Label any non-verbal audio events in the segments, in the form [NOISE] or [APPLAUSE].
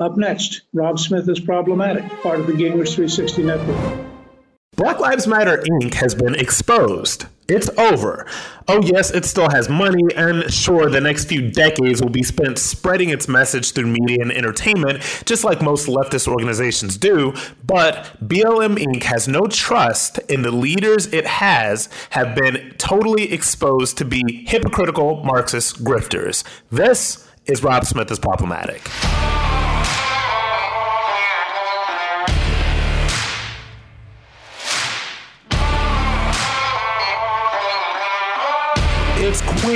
Up next, Rob Smith is problematic, part of the Gingrich 360 network. Black Lives Matter Inc. has been exposed. It's over. Oh, yes, it still has money, and sure, the next few decades will be spent spreading its message through media and entertainment, just like most leftist organizations do. But BLM Inc. has no trust in the leaders it has, have been totally exposed to be hypocritical Marxist grifters. This is Rob Smith is problematic.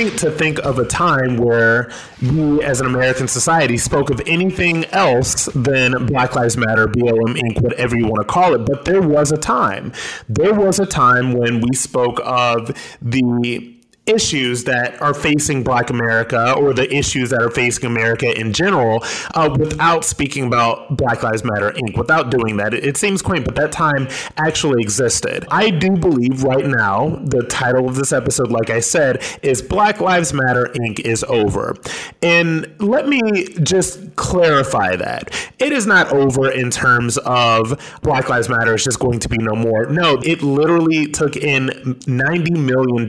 To think of a time where we, as an American society, spoke of anything else than Black Lives Matter, BLM Inc., whatever you want to call it. But there was a time. There was a time when we spoke of the issues that are facing Black America or the issues that are facing America in general uh, without speaking about Black Lives Matter Inc., without doing that. It, it, seems quaint, but that time actually existed. I do believe right now the title of this episode, like I said, is Black Lives Matter Inc. is over. And let me just clarify that. It is not over in terms of Black Lives Matter is just going to be no more. No, it literally took in $90 million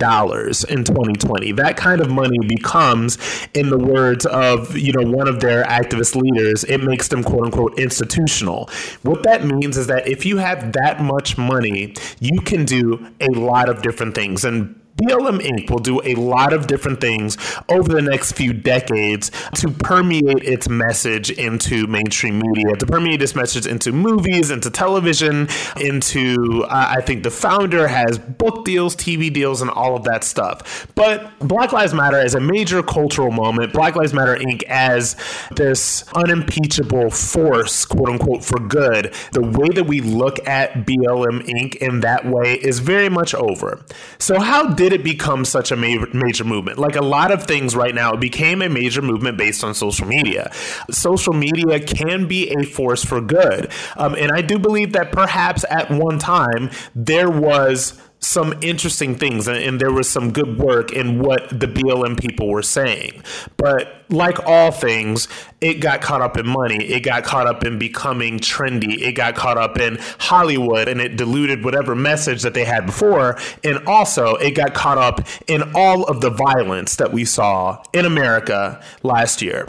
in 2020. That kind of money becomes, in the words of you know one of their activist leaders, it makes them quote unquote institutional. What that means is that if you have that much money, you can do a lot of different things and BLM Inc. will do a lot of different things over the next few decades to permeate its message into mainstream media, to permeate its message into movies, into television, into, uh, I think the founder has book deals, TV deals, and all of that stuff. But Black Lives Matter as a major cultural moment, Black Lives Matter Inc. as this unimpeachable force, quote unquote, for good, the way that we look at BLM Inc. in that way is very much over. So, how did did it become such a ma- major movement? Like a lot of things right now, it became a major movement based on social media. Social media can be a force for good. Um, and I do believe that perhaps at one time there was some interesting things and, and, there was some good work in what the BLM people were saying. But like all things, it got caught up in money. It got caught up in becoming trendy. It got caught up in Hollywood and it diluted whatever message that they had before. And also, it got caught up in all of the violence that we saw in America last year.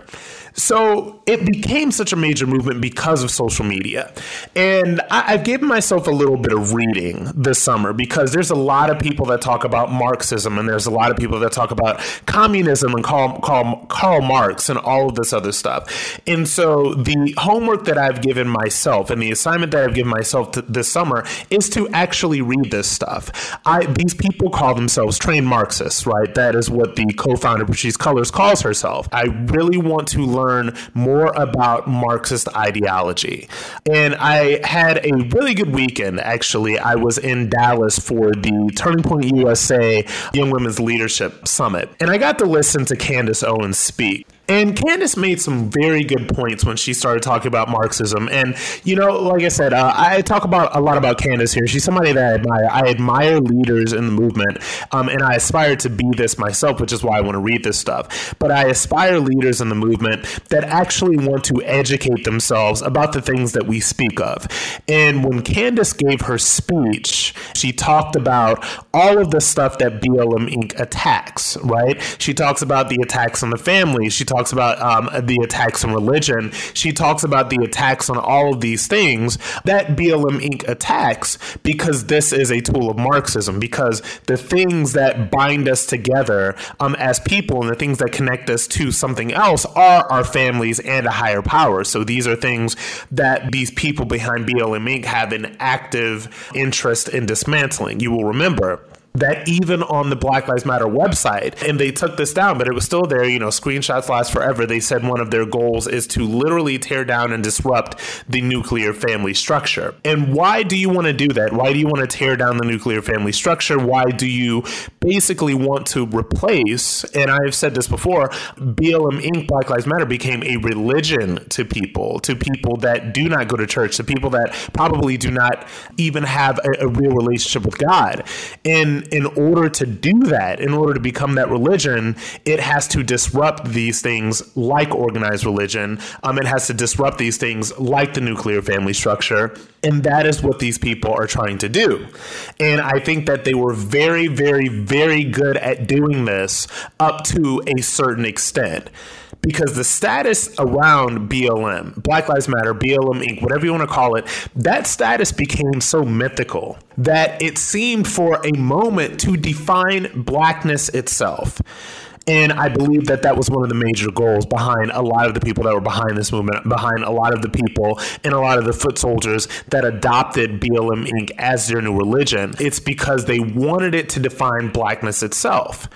So it became such a major movement because of social media. And I, have given myself a little bit of reading this summer because there's a lot of people that talk about Marxism and there's a lot of people that talk about communism and Karl, Karl, Karl Marx and all of this other stuff. And so the homework that I've given myself and the assignment that I've given myself this summer is to actually read this stuff. I, these people call themselves trained Marxists, right? That is what the co-founder Patrisse Cullors calls herself. I really want to learn learn more about Marxist ideology. And I had a really good weekend, actually. I was in Dallas for the Turning Point USA Young Women's Leadership Summit, and I got to listen to Candace Owens speak. And Candace made some very good points when she started talking about Marxism. And, you know, like I said, uh, I talk about a lot about Candace here. She's somebody that I admire. I admire leaders in the movement, um, and I aspire to be this myself, which is why I want to read this stuff. But I aspire leaders in the movement that actually want to educate themselves about the things that we speak of. And when Candace gave her speech, she talked about all of the stuff that BLM Inc. attacks, right? She talks about the attacks on the family. She talks talks about um, the attacks on religion. She talks about the attacks on all of these things that BLM Inc. attacks because this is a tool of Marxism. Because the things that bind us together um, as people and the things that connect us to something else are our families and a higher power. So these are things that these people behind BLM Inc. have an active interest in dismantling. You will remember that even on the Black Lives Matter website, and they took this down, but it was still there. You know, screenshots last forever. They said one of their goals is to literally tear down and disrupt the nuclear family structure. And why do you want to do that? Why do you want to tear down the nuclear family structure? Why do you basically want to replace, and I've said this before, BLM Inc., Black Lives Matter became a religion to people, to people that do not go to church, to people that probably do not even have a, a real relationship with God. And in order to do that, in order to become that religion, it has to disrupt these things like organized religion. Um, it has to disrupt these things like the nuclear family structure. And that is what these people are trying to do. And I think that they were very, very, very good at doing this up to a certain extent because the status around BLM, Black Lives Matter, BLM Inc., whatever you want to call it, that status became so mythical that it seemed for a moment to define blackness itself. And I believe that that was one of the major goals behind a lot of the people that were behind this movement, behind a lot of the people and a lot of the foot soldiers that adopted BLM Inc. as their new religion. It's because they wanted it to define blackness itself.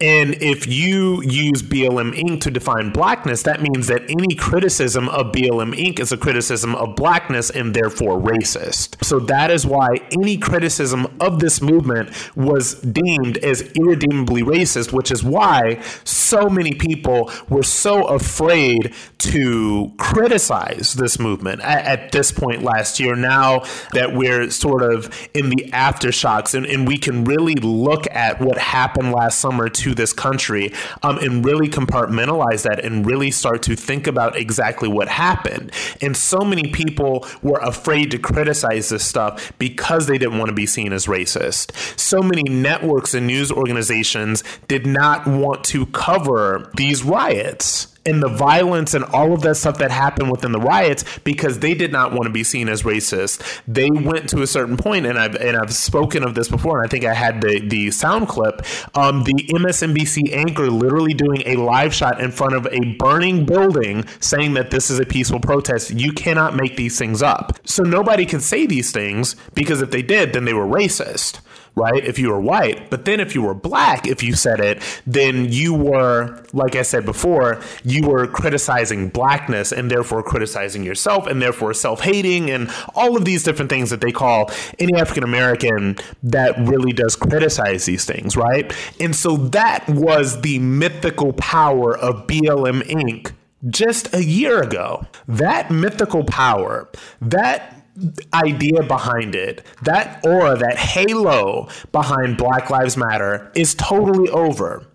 And if you use BLM Inc. to define blackness, that means that any criticism of BLM Inc. is a criticism of blackness and therefore racist. So that is why any criticism of this movement was deemed as irredeemably racist, which is why so many people were so afraid to criticize this movement at, at this point last year. Now that we're sort of in the aftershocks and, and we can really look at what happened last summer to to this country um, and really compartmentalize that and really start to think about exactly what happened. And so many people were afraid to criticize this stuff because they didn't want to be seen as racist. So many networks and news organizations did not want to cover these riots and the violence and all of that stuff that happened within the riots because they did not want to be seen as racist. They went to a certain point, and I've and I've spoken of this before, and I think I had the the sound clip. Um, the MSNBC anchor literally doing a live shot in front of a burning building, saying that this is a peaceful protest. You cannot make these things up. So nobody can say these things because if they did, then they were racist right? If you were white. But then if you were black, if you said it, then you were, like I said before, you were criticizing blackness and therefore criticizing yourself and therefore self hating and all of these different things that they call any African American that really does criticize these things, right? And so that was the mythical power of BLM Inc. just a year ago. That mythical power, that idea behind it, that aura, that halo behind Black Lives Matter is totally over.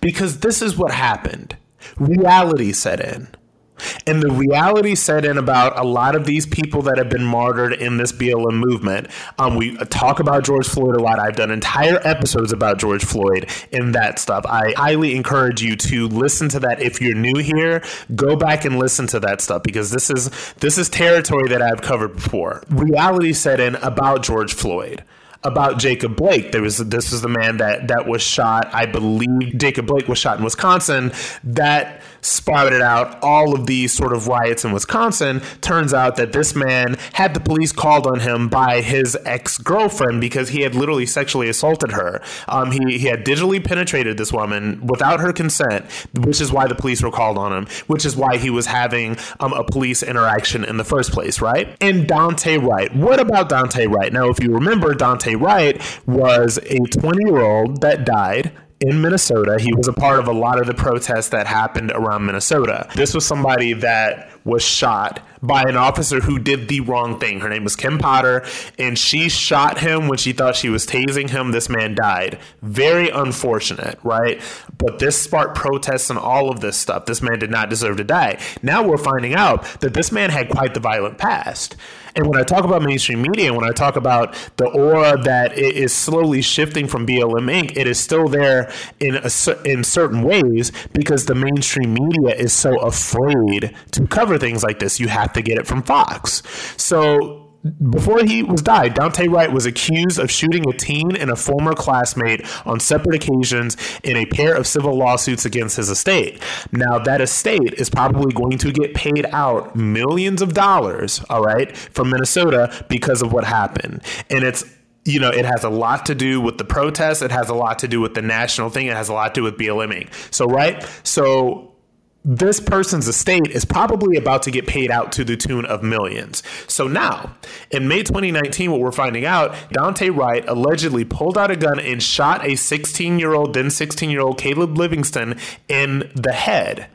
Because this is what happened reality set in. And the reality set in about a lot of these people that have been martyred in this BLM movement. Um, we talk about George Floyd a lot. I've done entire episodes about George Floyd and that stuff. I highly encourage you to listen to that. If you're new here, go back and listen to that stuff because this is this is territory that I've covered before. Reality set in about George Floyd about Jacob Blake. There was this was the man that that was shot. I believe Jacob Blake was shot in Wisconsin. That sprouted out all of these sort of riots in Wisconsin. Turns out that this man had the police called on him by his ex girlfriend because he had literally sexually assaulted her. Um, he, he had digitally penetrated this woman without her consent, which is why the police were called on him, which is why he was having um, a police interaction in the first place, right? And Daunte Wright. What about Daunte Wright? Now, if you remember, Daunte Wright was a 20 year old that died in Minnesota. He was a part of a lot of the protests that happened around Minnesota. This was somebody that was shot by an officer who did the wrong thing. Her name was Kim Potter, and she shot him when she thought she was tasing him. This man died. Very unfortunate, right? But this sparked protests and all of this stuff. This man did not deserve to die. Now we're finding out that this man had quite the violent past. And when I talk about mainstream media, when I talk about the aura that is slowly shifting from BLM Inc., it is still there in a, in certain ways because the mainstream media is so afraid to cover things like this. You have to get it from Fox. So before he was died, Daunte Wright was accused of shooting a teen and a former classmate on separate occasions in a pair of civil lawsuits against his estate. Now, that estate is probably going to get paid out millions of dollars, all right, from Minnesota because of what happened. And it's you know, it has a lot to do with the protests. It has a lot to do with the national thing. It has a lot to do with BLMing. So, right? So, this person's estate is probably about to get paid out to the tune of millions. So now, in May 2019, what we're finding out, Daunte Wright allegedly pulled out a gun and shot a 16 year old, then 16 year old Caleb Livingston in the head.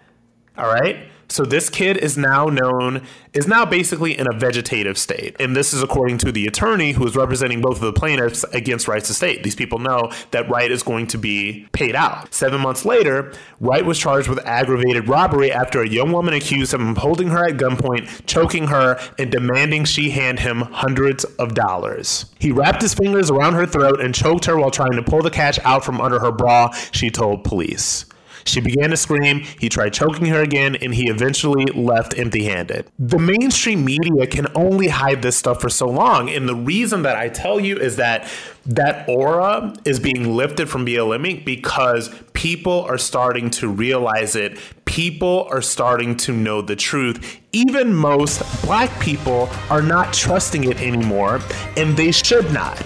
All right? So this kid is now known is now basically in a vegetative state. And this is according to the attorney who is representing both of the plaintiffs against Wright's estate. These people know that Wright is going to be paid out. Seven months later, Wright was charged with aggravated robbery after a young woman accused him of holding her at gunpoint, choking her, and demanding she hand him hundreds of dollars. He wrapped his fingers around her throat and choked her while trying to pull the cash out from under her bra, she told police. She began to scream. He tried choking her again, and he eventually left empty handed. The mainstream media can only hide this stuff for so long. And the reason that I tell you is that that aura is being lifted from BLM because people are starting to realize it. People are starting to know the truth. Even most black people are not trusting it anymore, and they should not.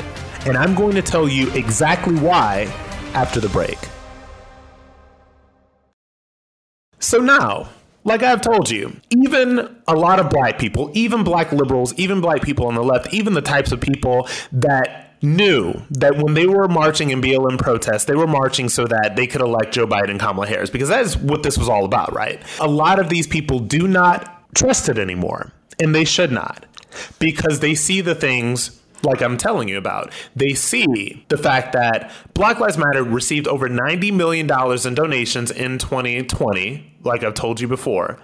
And I'm going to tell you exactly why after the break. So now, like I've told you, even a lot of black people, even black liberals, even black people on the left, even the types of people that knew that when they were marching in BLM protests, they were marching so that they could elect Joe Biden and Kamala Harris, because that is what this was all about, right? A lot of these people do not trust it anymore, and they should not, because they see the things like I'm telling you about. They see the fact that Black Lives Matter received over $90 million in donations in 2020, like I've told you before.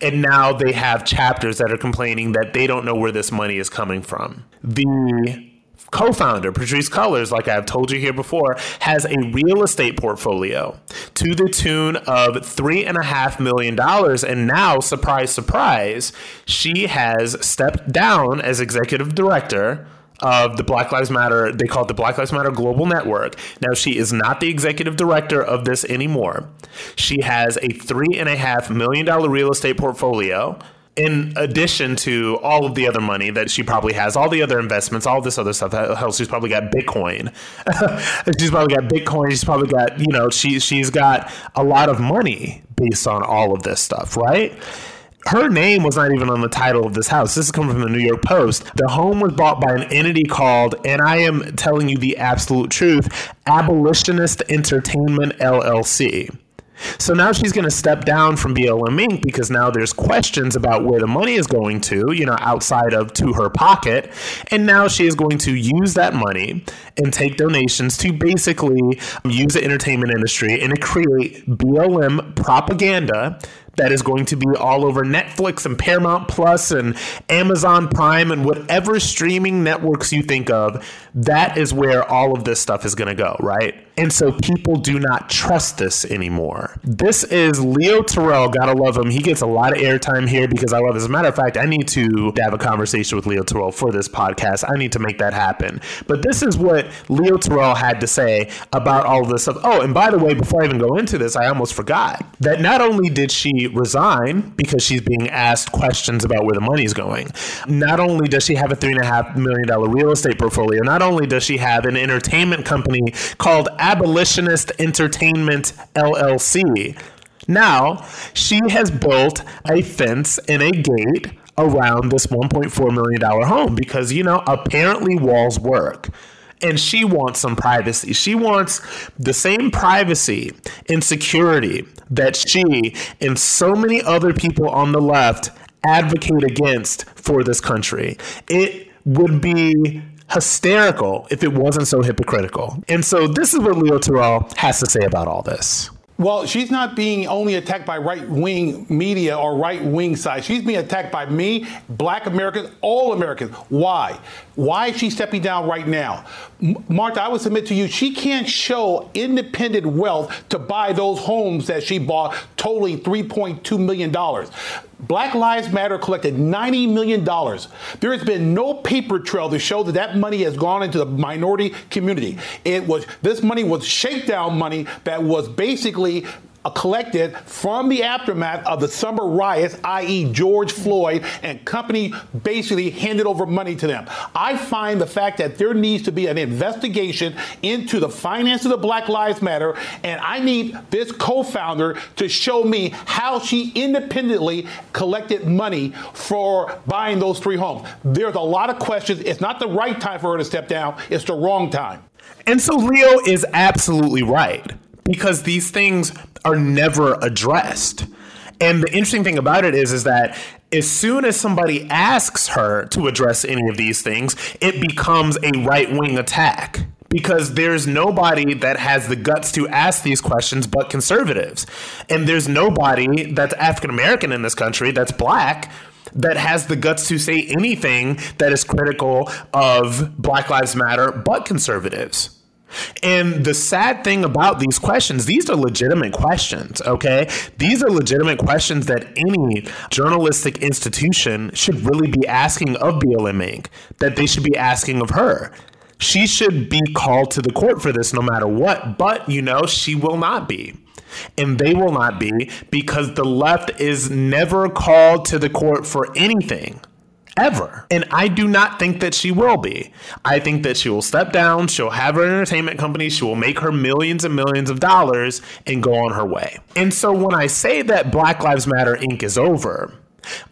And now they have chapters that are complaining that they don't know where this money is coming from. The co-founder Patrisse Cullors like i've told you here before has a real estate portfolio to the tune of three and a half million dollars and now surprise surprise she has stepped down as executive director of the Black Lives Matter, they call it the Black Lives Matter Global Network. Now, she is not the executive director of this anymore. She has a three and a half million dollar real estate portfolio. In addition to all of the other money that she probably has, all the other investments, all this other stuff. Hell, she's probably got Bitcoin. [LAUGHS] she's probably got Bitcoin. She's probably got, you know, she she's got a lot of money based on all of this stuff, right? Her name was not even on the title of this house. This is coming from the New York Post. The home was bought by an entity called, and I am telling you the absolute truth, Abolitionist Entertainment LLC. So now she's going to step down from BLM Inc. because now there's questions about where the money is going to, you know, outside of to her pocket. And now she is going to use that money and take donations to basically use the entertainment industry and to create BLM propaganda that is going to be all over Netflix and Paramount Plus and Amazon Prime and whatever streaming networks you think of. That is where all of this stuff is going to go, right? And so people do not trust this anymore. This is Leo Terrell. Gotta love him. He gets a lot of airtime here because I love. As a matter of fact, I need to have a conversation with Leo Terrell for this podcast. I need to make that happen. But this is what Leo Terrell had to say about all of this stuff. Oh, and by the way, before I even go into this, I almost forgot that not only did she resign because she's being asked questions about where the money's going, not only does she have a three and a half million dollar real estate portfolio, not only does she have an entertainment company called Abolitionist Entertainment LLC. Now, she has built a fence and a gate around this $1.4 million home because, you know, apparently walls work. And she wants some privacy. She wants the same privacy and security that she and so many other people on the left advocate against for this country. It would be hysterical if it wasn't so hypocritical. And so this is what Leo Terrell has to say about all this. Well, she's not being only attacked by right wing media or right wing side. She's being attacked by me, black Americans, all Americans. Why? Why is she stepping down right now? Martha, I would submit to you, she can't show independent wealth to buy those homes that she bought, totaling $3.2 million. Black Lives Matter collected $90 million. There has been no paper trail to show that that money has gone into the minority community. It was this money was shakedown money that was basically Uh, collected from the aftermath of the summer riots, i.e., George Floyd and company basically handed over money to them. I find the fact that there needs to be an investigation into the finances of Black Lives Matter, and I need this co founder to show me how she independently collected money for buying those three homes. There's a lot of questions. It's not the right time for her to step down, it's the wrong time. And so Leo is absolutely right because these things are never addressed. And the interesting thing about it is, is that as soon as somebody asks her to address any of these things, it becomes a right wing attack because there's nobody that has the guts to ask these questions but conservatives. And there's nobody that's African American in this country that's black that has the guts to say anything that is critical of Black Lives Matter but conservatives. And the sad thing about these questions, these are legitimate questions, okay? These are legitimate questions that any journalistic institution should really be asking of BLM Inc., that they should be asking of her she should be called to the court for this no matter what. But, you know, she will not be. And they will not be because the left is never called to the court for anything ever. And I do not think that she will be. I think that she will step down, she'll have her entertainment company, she will make her millions and millions of dollars and go on her way. And so when I say that Black Lives Matter Inc. is over,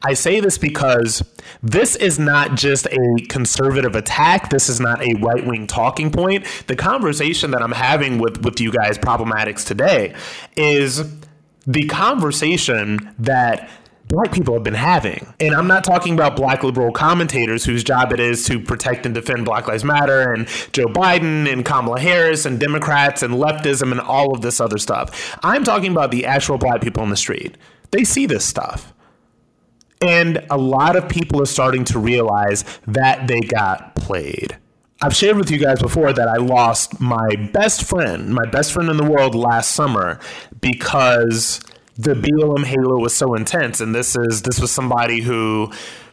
I say this because this is not just a conservative attack. This is not a right wing talking point. The conversation that I'm having with, with you guys, problematics today, is the conversation that black people have been having. And I'm not talking about black liberal commentators whose job it is to protect and defend Black Lives Matter and Joe Biden and Kamala Harris and Democrats and leftism and all of this other stuff. I'm talking about the actual black people on the street. They see this stuff. And a lot of people are starting to realize that they got played. I've shared with you guys before that I lost my best friend, my best friend in the world last summer because the BLM halo was so intense and this is this was somebody who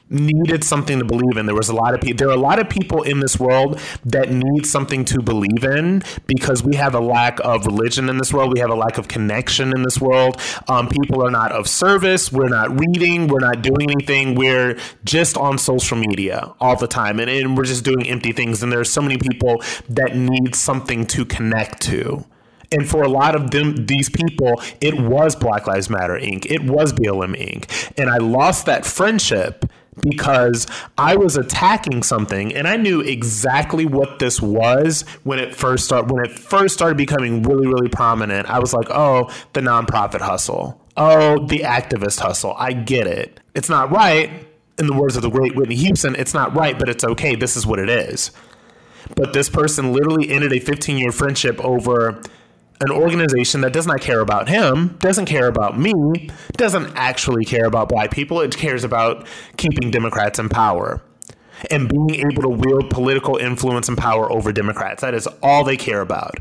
needed something to believe in. There was a lot of people. There are a lot of people in this world that need something to believe in because we have a lack of religion in this world. We have a lack of connection in this world. Um, people are not of service. We're not reading. We're not doing anything. We're just on social media all the time, and, and we're just doing empty things. And there are so many people that need something to connect to. And for a lot of them, these people, it was Black Lives Matter Inc. It was BLM Inc. And I lost that friendship because I was attacking something and I knew exactly what this was when it first started when it first started becoming really really prominent. I was like, "Oh, the nonprofit hustle. Oh, the activist hustle. I get it. It's not right." In the words of the great Whitney Houston, it's not right, but it's okay. This is what it is. But this person literally ended a 15 year friendship over an organization that does not care about him, doesn't care about me, doesn't actually care about black people. It cares about keeping Democrats in power and being able to wield political influence and power over Democrats. That is all they care about.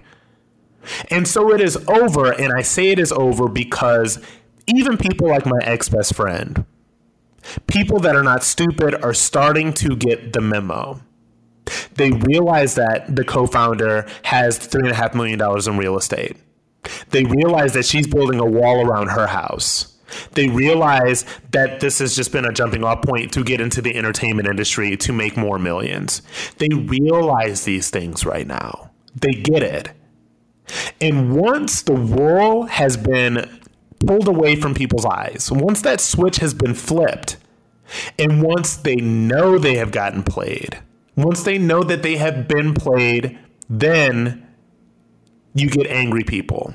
And so it is over. And I say it is over because even people like my ex best friend, people that are not stupid, are starting to get the memo. They realize that the co founder has $3.5 million in real estate. They realize that she's building a wall around her house. They realize that this has just been a jumping off point to get into the entertainment industry to make more millions. They realize these things right now. They get it. And once the world has been pulled away from people's eyes, once that switch has been flipped, and once they know they have gotten played, once they know that they have been played, then you get angry people.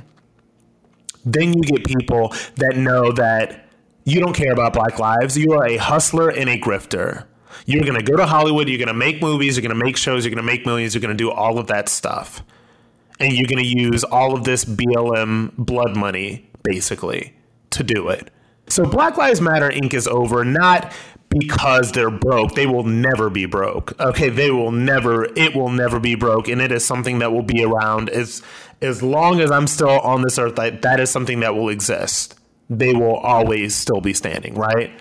Then you get people that know that you don't care about black lives. You are a hustler and a grifter. You're going to go to Hollywood, you're going to make movies, you're going to make shows, you're going to make millions, you're going to do all of that stuff. And you're going to use all of this BLM blood money, basically, to do it. So Black Lives Matter Inc. is over, not because they're broke. They will never be broke. Okay, they will never it will never be broke and it is something that will be around as as long as I'm still on this earth that, that is something that will exist. They will always still be standing, right?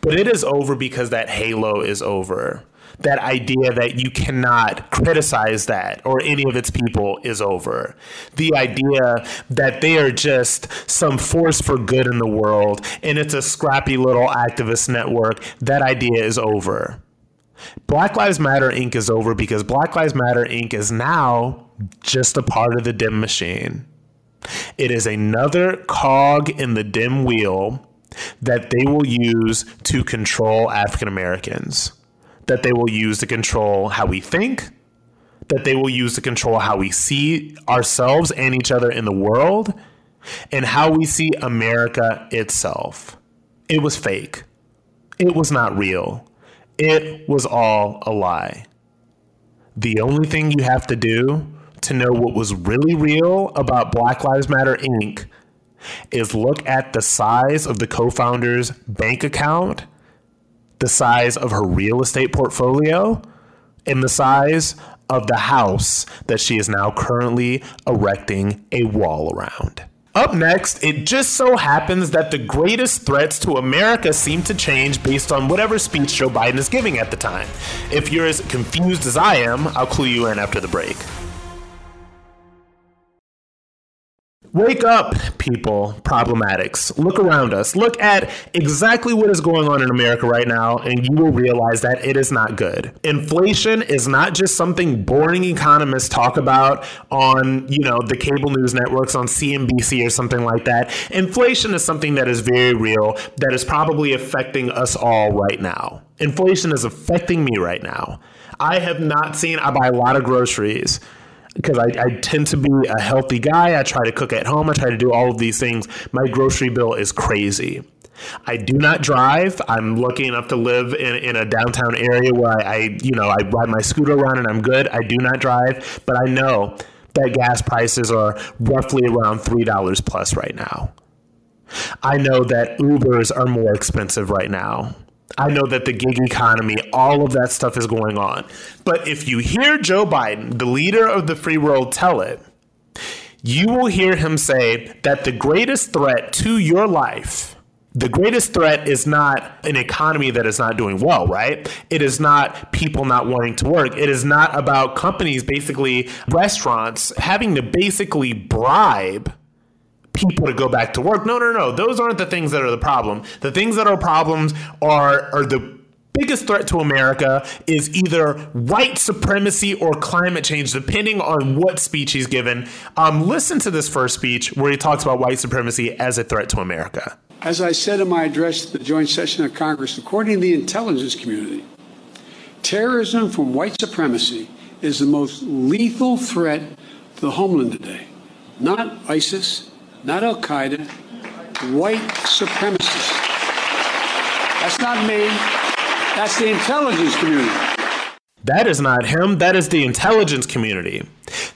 But it is over because that halo is over that idea that you cannot criticize that or any of its people is over. The idea that they are just some force for good in the world and it's a scrappy little activist network, that idea is over. Black Lives Matter Inc. is over because Black Lives Matter Inc. is now just a part of the Dem machine. It is another cog in the Dem wheel that they will use to control African Americans that they will use to control how we think, that they will use to control how we see ourselves and each other in the world, and how we see America itself. It was fake. It was not real. It was all a lie. The only thing you have to do to know what was really real about Black Lives Matter Inc. is look at the size of the co founder's bank account, the size of her real estate portfolio, and the size of the house that she is now currently erecting a wall around. Up next, it just so happens that the greatest threats to America seem to change based on whatever speech Joe Biden is giving at the time. If you're as confused as I am, I'll clue you in after the break. Wake up, people, problematics. Look around us. Look at exactly what is going on in America right now, and you will realize that it is not good. Inflation is not just something boring economists talk about on, you know, the cable news networks on CNBC or something like that. Inflation is something that is very real, that is probably affecting us all right now. Inflation is affecting me right now. I have not seen, I buy a lot of groceries because I, I, tend to be a healthy guy. I try to cook at home. I try to do all of these things. My grocery bill is crazy. I do not drive. I'm lucky enough to live in, in a downtown area where I, I, you know, I ride my scooter around and I'm good. I do not drive, but I know that gas prices are roughly around $3 plus right now. I know that Ubers are more expensive right now. I know that the gig economy, all of that stuff is going on. But if you hear Joe Biden, the leader of the free world, tell it, you will hear him say that the greatest threat to your life, the greatest threat is not an economy that is not doing well, right? It is not people not wanting to work. It is not about companies, basically restaurants, having to basically bribe people to go back to work. No, no, no. Those aren't the things that are the problem. The things that are problems are are the biggest threat to America is either white supremacy or climate change, depending on what speech he's given. Um, listen to this first speech where he talks about white supremacy as a threat to America. As I said in my address to the joint session of Congress, according to the intelligence community, terrorism from white supremacy is the most lethal threat to the homeland today. Not ISIS, not Al Qaeda, white supremacists. That's not me. That's the intelligence community. That is not him. That is the intelligence community.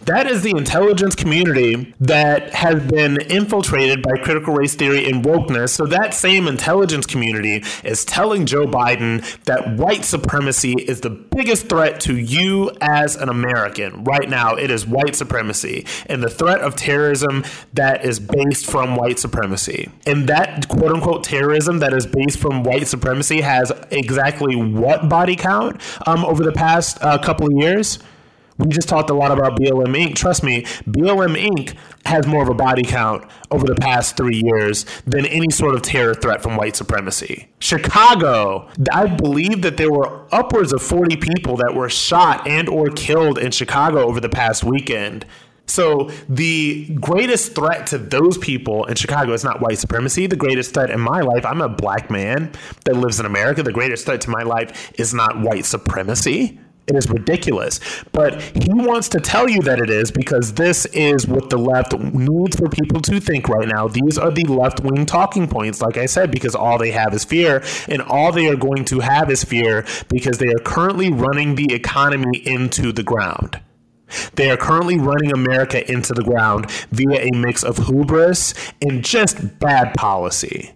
That is the intelligence community that has been infiltrated by critical race theory and wokeness. So that same intelligence community is telling Joe Biden that white supremacy is the biggest threat to you as an American. Right now, it is white supremacy and the threat of terrorism that is based from white supremacy. And that quote unquote terrorism that is based from white supremacy has exactly what body count um, over the past uh, couple of years? We just talked a lot about BLM Inc. Trust me, BLM Inc. has more of a body count over the past three years than any sort of terror threat from white supremacy. Chicago, I believe that there were upwards of 40 people that were shot and or killed in Chicago over the past weekend. So the greatest threat to those people in Chicago is not white supremacy. The greatest threat in my life, I'm a black man that lives in America. The greatest threat to my life is not white supremacy. It is ridiculous. But he wants to tell you that it is because this is what the left needs for people to think right now. These are the left wing talking points, like I said, because all they have is fear, and all they are going to have is fear because they are currently running the economy into the ground. They are currently running America into the ground via a mix of hubris and just bad policy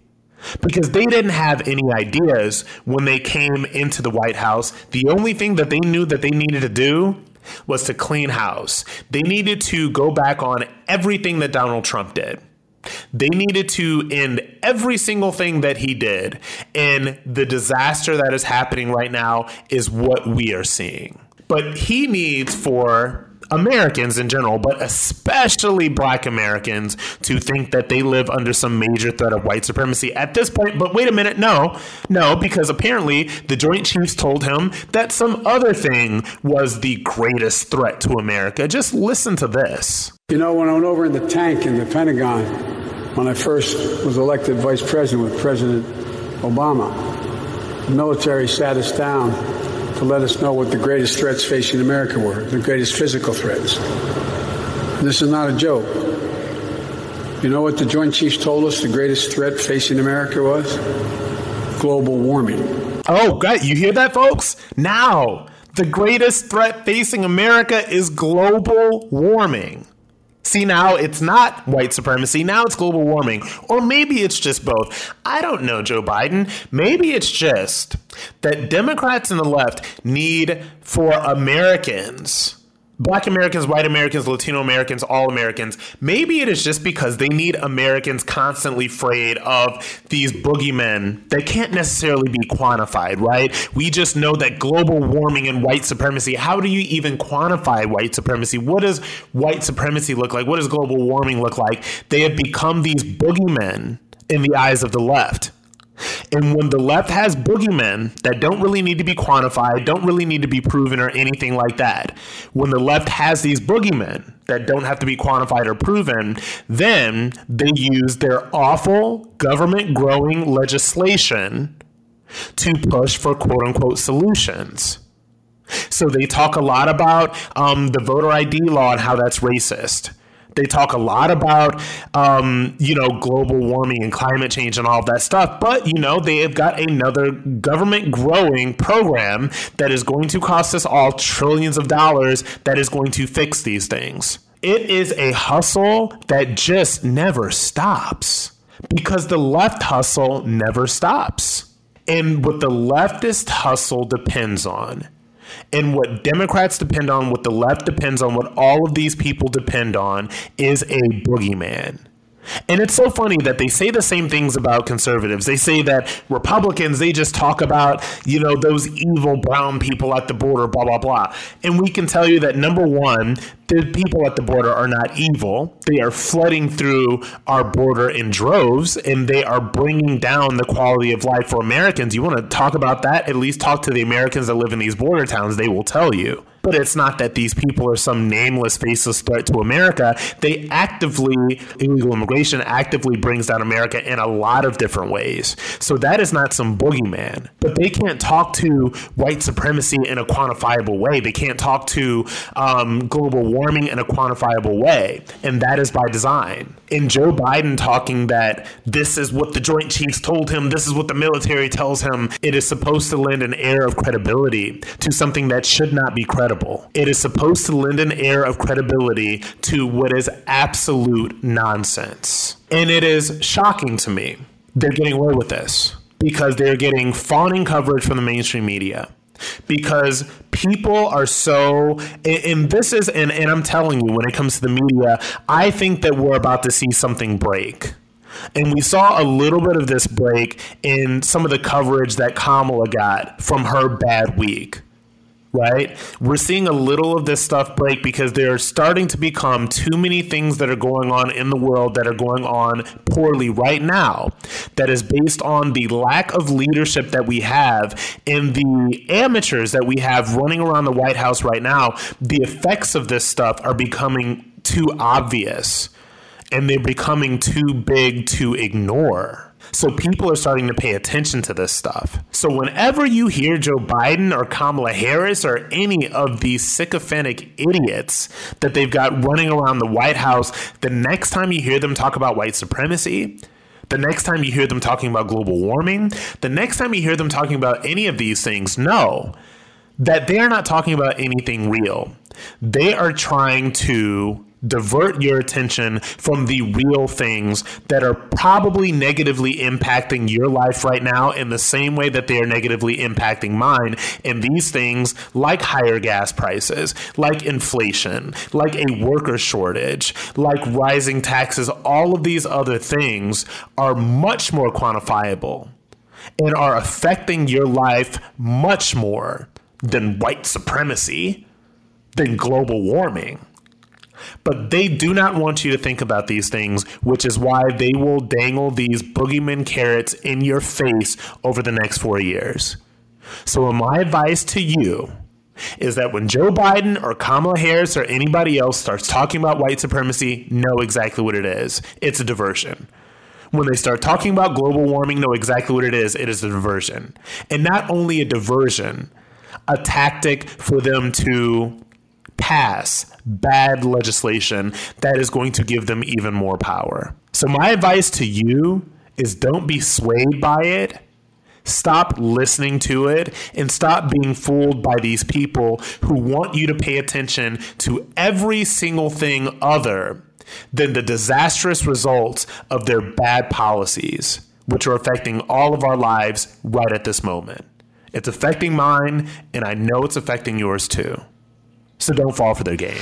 because they didn't have any ideas when they came into the White House. The only thing that they knew that they needed to do was to clean house. They needed to go back on everything that Donald Trump did. They needed to end every single thing that he did. And the disaster that is happening right now is what we are seeing. But he needs for Americans in general, but especially black Americans, to think that they live under some major threat of white supremacy at this point. But wait a minute, no, no, because apparently the Joint Chiefs told him that some other thing was the greatest threat to America. Just listen to this. You know, when I went over in the tank in the Pentagon, when I first was elected vice president with President Obama, the military sat us down let us know what the greatest threats facing America were, the greatest physical threats. This is not a joke. You know what the Joint Chiefs told us the greatest threat facing America was? Global warming. Oh, God, you hear that, folks? Now, the greatest threat facing America is global warming. See, now it's not white supremacy. Now it's global warming. Or maybe it's just both. I don't know, Joe Biden. Maybe it's just that Democrats and the left need for Americans Black Americans, white Americans, Latino Americans, all Americans. Maybe it is just because they need Americans constantly afraid of these boogeymen that can't necessarily be quantified, right? We just know that global warming and white supremacy, how do you even quantify white supremacy? What does white supremacy look like? What does global warming look like? They have become these boogeymen in the eyes of the left. And when the left has boogeymen that don't really need to be quantified, don't really need to be proven or anything like that, when the left has these boogeymen that don't have to be quantified or proven, then they use their awful government growing legislation to push for quote unquote solutions. So they talk a lot about um, the voter ID law and how that's racist. They talk a lot about, um, you know, global warming and climate change and all that stuff. But, you know, they have got another government growing program that is going to cost us all trillions of dollars that is going to fix these things. It is a hustle that just never stops because the left hustle never stops. And what the leftist hustle depends on and what Democrats depend on, what the left depends on, what all of these people depend on is a boogeyman. And it's so funny that they say the same things about conservatives. They say that Republicans, they just talk about, you know, those evil brown people at the border, blah, blah, blah. And we can tell you that number one, the people at the border are not evil. They are flooding through our border in droves and they are bringing down the quality of life for Americans. You want to talk about that? At least talk to the Americans that live in these border towns. They will tell you. But it's not that these people are some nameless, faceless threat to America. They actively, illegal immigration actively brings down America in a lot of different ways. So that is not some boogeyman. But they can't talk to white supremacy in a quantifiable way. They can't talk to um, global warming in a quantifiable way. And that is by design. In Joe Biden talking that this is what the Joint Chiefs told him, this is what the military tells him, it is supposed to lend an air of credibility to something that should not be credible credible. It is supposed to lend an air of credibility to what is absolute nonsense. And it is shocking to me they're getting away with this because they're getting fawning coverage from the mainstream media because people are so and, this is and, and i'm telling you when it comes to the media i think that we're about to see something break and we saw a little bit of this break in some of the coverage that kamala got from her bad week right? We're seeing a little of this stuff break because there are starting to become too many things that are going on in the world that are going on poorly right now that is based on the lack of leadership that we have in the amateurs that we have running around the White House right now. The effects of this stuff are becoming too obvious and they're becoming too big to ignore. So people are starting to pay attention to this stuff. So whenever you hear Joe Biden or Kamala Harris or any of these sycophantic idiots that they've got running around the White House, the next time you hear them talk about white supremacy, the next time you hear them talking about global warming, the next time you hear them talking about any of these things, know that they're not talking about anything real. They are trying to divert your attention from the real things that are probably negatively impacting your life right now in the same way that they are negatively impacting mine. And these things, like higher gas prices, like inflation, like a worker shortage, like rising taxes, all of these other things are much more quantifiable and are affecting your life much more than white supremacy, than global warming. But they do not want you to think about these things, which is why they will dangle these boogeyman carrots in your face over the next four years. So, my advice to you is that when Joe Biden or Kamala Harris or anybody else starts talking about white supremacy, know exactly what it is. It's a diversion. When they start talking about global warming, know exactly what it is. It is a diversion. And not only a diversion, a tactic for them to pass bad legislation that is going to give them even more power. So, my advice to you is don't be swayed by it. Stop listening to it and stop being fooled by these people who want you to pay attention to every single thing other than the disastrous results of their bad policies, which are affecting all of our lives right at this moment. It's affecting mine, and I know it's affecting yours too. So don't fall for their game.